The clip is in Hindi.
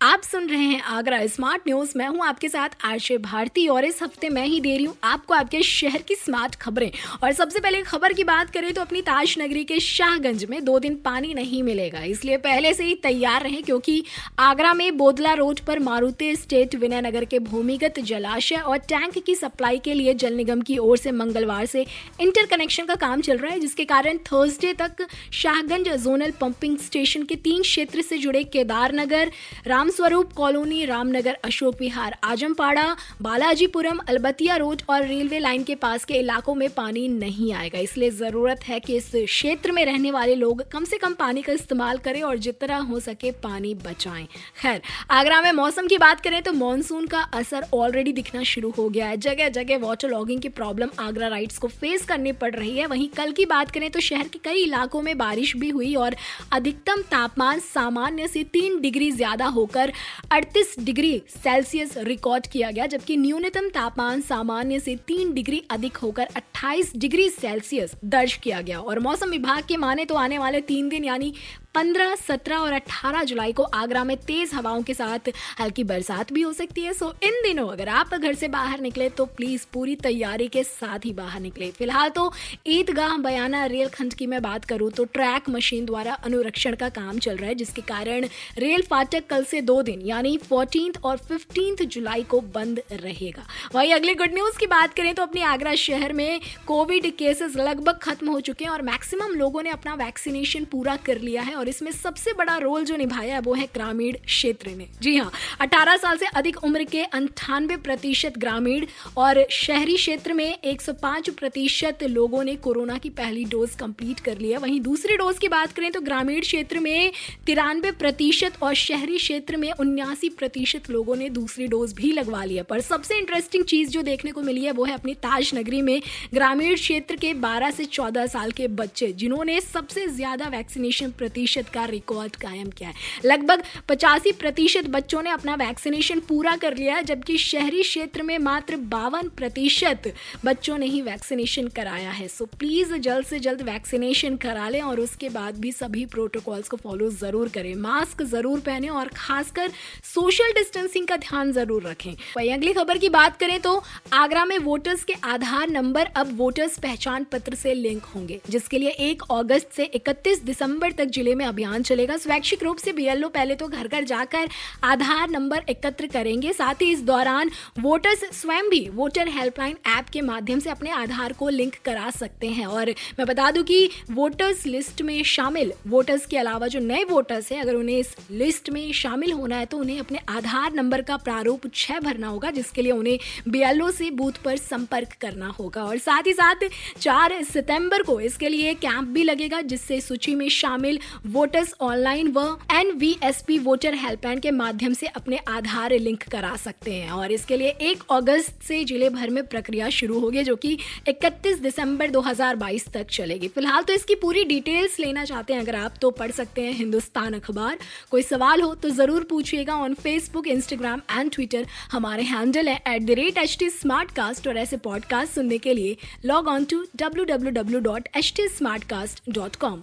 आप सुन रहे हैं आगरा स्मार्ट न्यूज़ मैं हूँ आपके साथ आशय भारती और इस हफ़्ते मैं ही दे रही हूँ आपको आपके शहर की स्मार्ट खबरें। और सबसे पहले खबर की बात करें तो अपनी ताज नगरी के शाहगंज में दो दिन पानी नहीं मिलेगा। इसलिए पहले से ही तैयार रहें क्योंकि आगरा में बोदला रोड पर मारुति स्टेट विनयनगर के भूमिगत जलाशय और टैंक की सप्लाई के लिए जल निगम की ओर से मंगलवार से इंटर कनेक्शन का काम चल रहा है, जिसके कारण थर्सडे तक शाहगंज जोनल पंपिंग स्टेशन के तीन क्षेत्र से जुड़े केदारनगर, राम रामस्वरूप कॉलोनी, रामनगर, अशोक विहार, आजमपाड़ा, बालाजीपुरम, अलबतिया रोड और रेलवे लाइन के पास के इलाकों में पानी नहीं आएगा। इसलिए ज़रूरत है कि इस क्षेत्र में रहने वाले लोग कम से कम पानी का इस्तेमाल करें और जितना हो सके पानी बचाएँ। खैर, आगरा में मौसम की बात करें तो मानसून का असर ऑलरेडी दिखना शुरू हो गया है। जगह जगह वाटर लॉगिंग की प्रॉब्लम आगरा राइड्स को फेस करनी पड़ रही है। वहीं कल की बात करें तो शहर के कई इलाकों में बारिश भी हुई और अधिकतम तापमान सामान्य से तीन डिग्री ज़्यादा होकर होकर 38 डिग्री सेल्सियस रिकॉर्ड किया गया, जबकि न्यूनतम तापमान सामान्य से 3 डिग्री अधिक होकर 28 डिग्री सेल्सियस दर्ज किया गया। और मौसम विभाग के माने तो आने वाले तीन दिन, यानी 15, 17 और 18 जुलाई को आगरा में तेज हवाओं के साथ हल्की बरसात भी हो सकती है। सो इन दिनों अगर आप घर से बाहर निकले तो प्लीज़ पूरी तैयारी के साथ ही बाहर निकले। फ़िलहाल तो ईदगाह बयाना रेल खंड की मैं बात करूँ तो ट्रैक मशीन द्वारा अनुरक्षण का काम चल रहा है जिसके कारण रेल फाटक कल से दो दिन यानी फोर्टीन और फिफ्टींथ जुलाई को बंद रहेगा। वही अगली गुड न्यूज़ की बात करें तो अपने आगरा शहर में कोविड केसेस लगभग खत्म हो चुके हैं और मैक्सिमम लोगों ने अपना वैक्सीनेशन पूरा कर लिया है और इसमें सबसे बड़ा रोल जो निभाया है वो है ग्रामीण क्षेत्र ने। जी हाँ 18 साल से अधिक उम्र के अंठानवे प्रतिशत ग्रामीण और शहरी क्षेत्र में 105 प्रतिशत लोगों ने कोरोना की पहली डोज कंप्लीट कर लिया। वहीं दूसरी डोज की बात करें तो ग्रामीण क्षेत्र में तिरानवे प्रतिशत और शहरी क्षेत्र में उन्यासी प्रतिशत लोगों ने दूसरी डोज भी लगवा लिया पर सबसे इंटरेस्टिंग चीज़ जो देखने को मिली है वो है अपनी ताज नगरी में ग्रामीण क्षेत्र के 12 से 14 साल के बच्चे, जिन्होंने सबसे ज़्यादा वैक्सीनेशन प्रतिशत प्रतिशत का रिकॉर्ड कायम किया है। लगभग पचासी प्रतिशत बच्चों ने अपना वैक्सीनेशन पूरा कर लिया है, जबकि शहरी क्षेत्र में मात्र बावन प्रतिशत बच्चों ने ही वैक्सीनेशन कराया है। सो प्लीज़ जल्द से जल्द वैक्सीनेशन करा लें और उसके बाद भी सभी प्रोटोकॉल्स को फॉलो ज़रूर करें। मास्क ज़रूर पहने और खासकर सोशल डिस्टेंसिंग का ध्यान ज़रूर रखें। वही अगली खबर की बात करें तो आगरा में वोटर्स के आधार नंबर अब वोटर्स पहचान पत्र से लिंक होंगे, जिसके लिए एक अगस्त से 31 दिसंबर तक ज़िले में अभियान चलेगा। स्वैच्छिक रूप से बीएलओ पहले तो घर घर जाकर आधार नंबर एकत्र करेंगे। साथ ही इस दौरान वोटर्स स्वयं भी वोटर हेल्पलाइन ऐप के माध्यम से अपने आधार को लिंक करा सकते हैं। और मैं बता दूँ कि वोटर्स लिस्ट में शामिल, वोटर्स के अलावा जो नए वोटर्स हैं, अगर उन्हें इस लिस्ट में शामिल होना है तो उन्हें अपने आधार नंबर का प्रारूप छह भरना होगा, जिसके लिए उन्हें बीएलओ से बूथ पर संपर्क करना होगा। और साथ ही साथ चार सितंबर को इसके लिए कैंप भी लगेगा, जिससे सूची में शामिल वोटर्स ऑनलाइन व N V S P voter helpline के माध्यम से अपने आधार लिंक करा सकते हैं। और इसके लिए एक अगस्त से ज़िले भर में प्रक्रिया शुरू होगी, जो कि 31 दिसंबर 2022 तक चलेगी। फ़िलहाल तो इसकी पूरी डिटेल्स लेना चाहते हैं, अगर आप तो पढ़ सकते हैं हिंदुस्तान अखबार। कोई सवाल हो तो ज़रूर पूछिएगा on Facebook Instagram and Twitter हमारे हैंडल है at the rate H T smartcast और ऐसे पॉडकास्ट सुनने के लिए log on to W W W dot H T smartcast dot com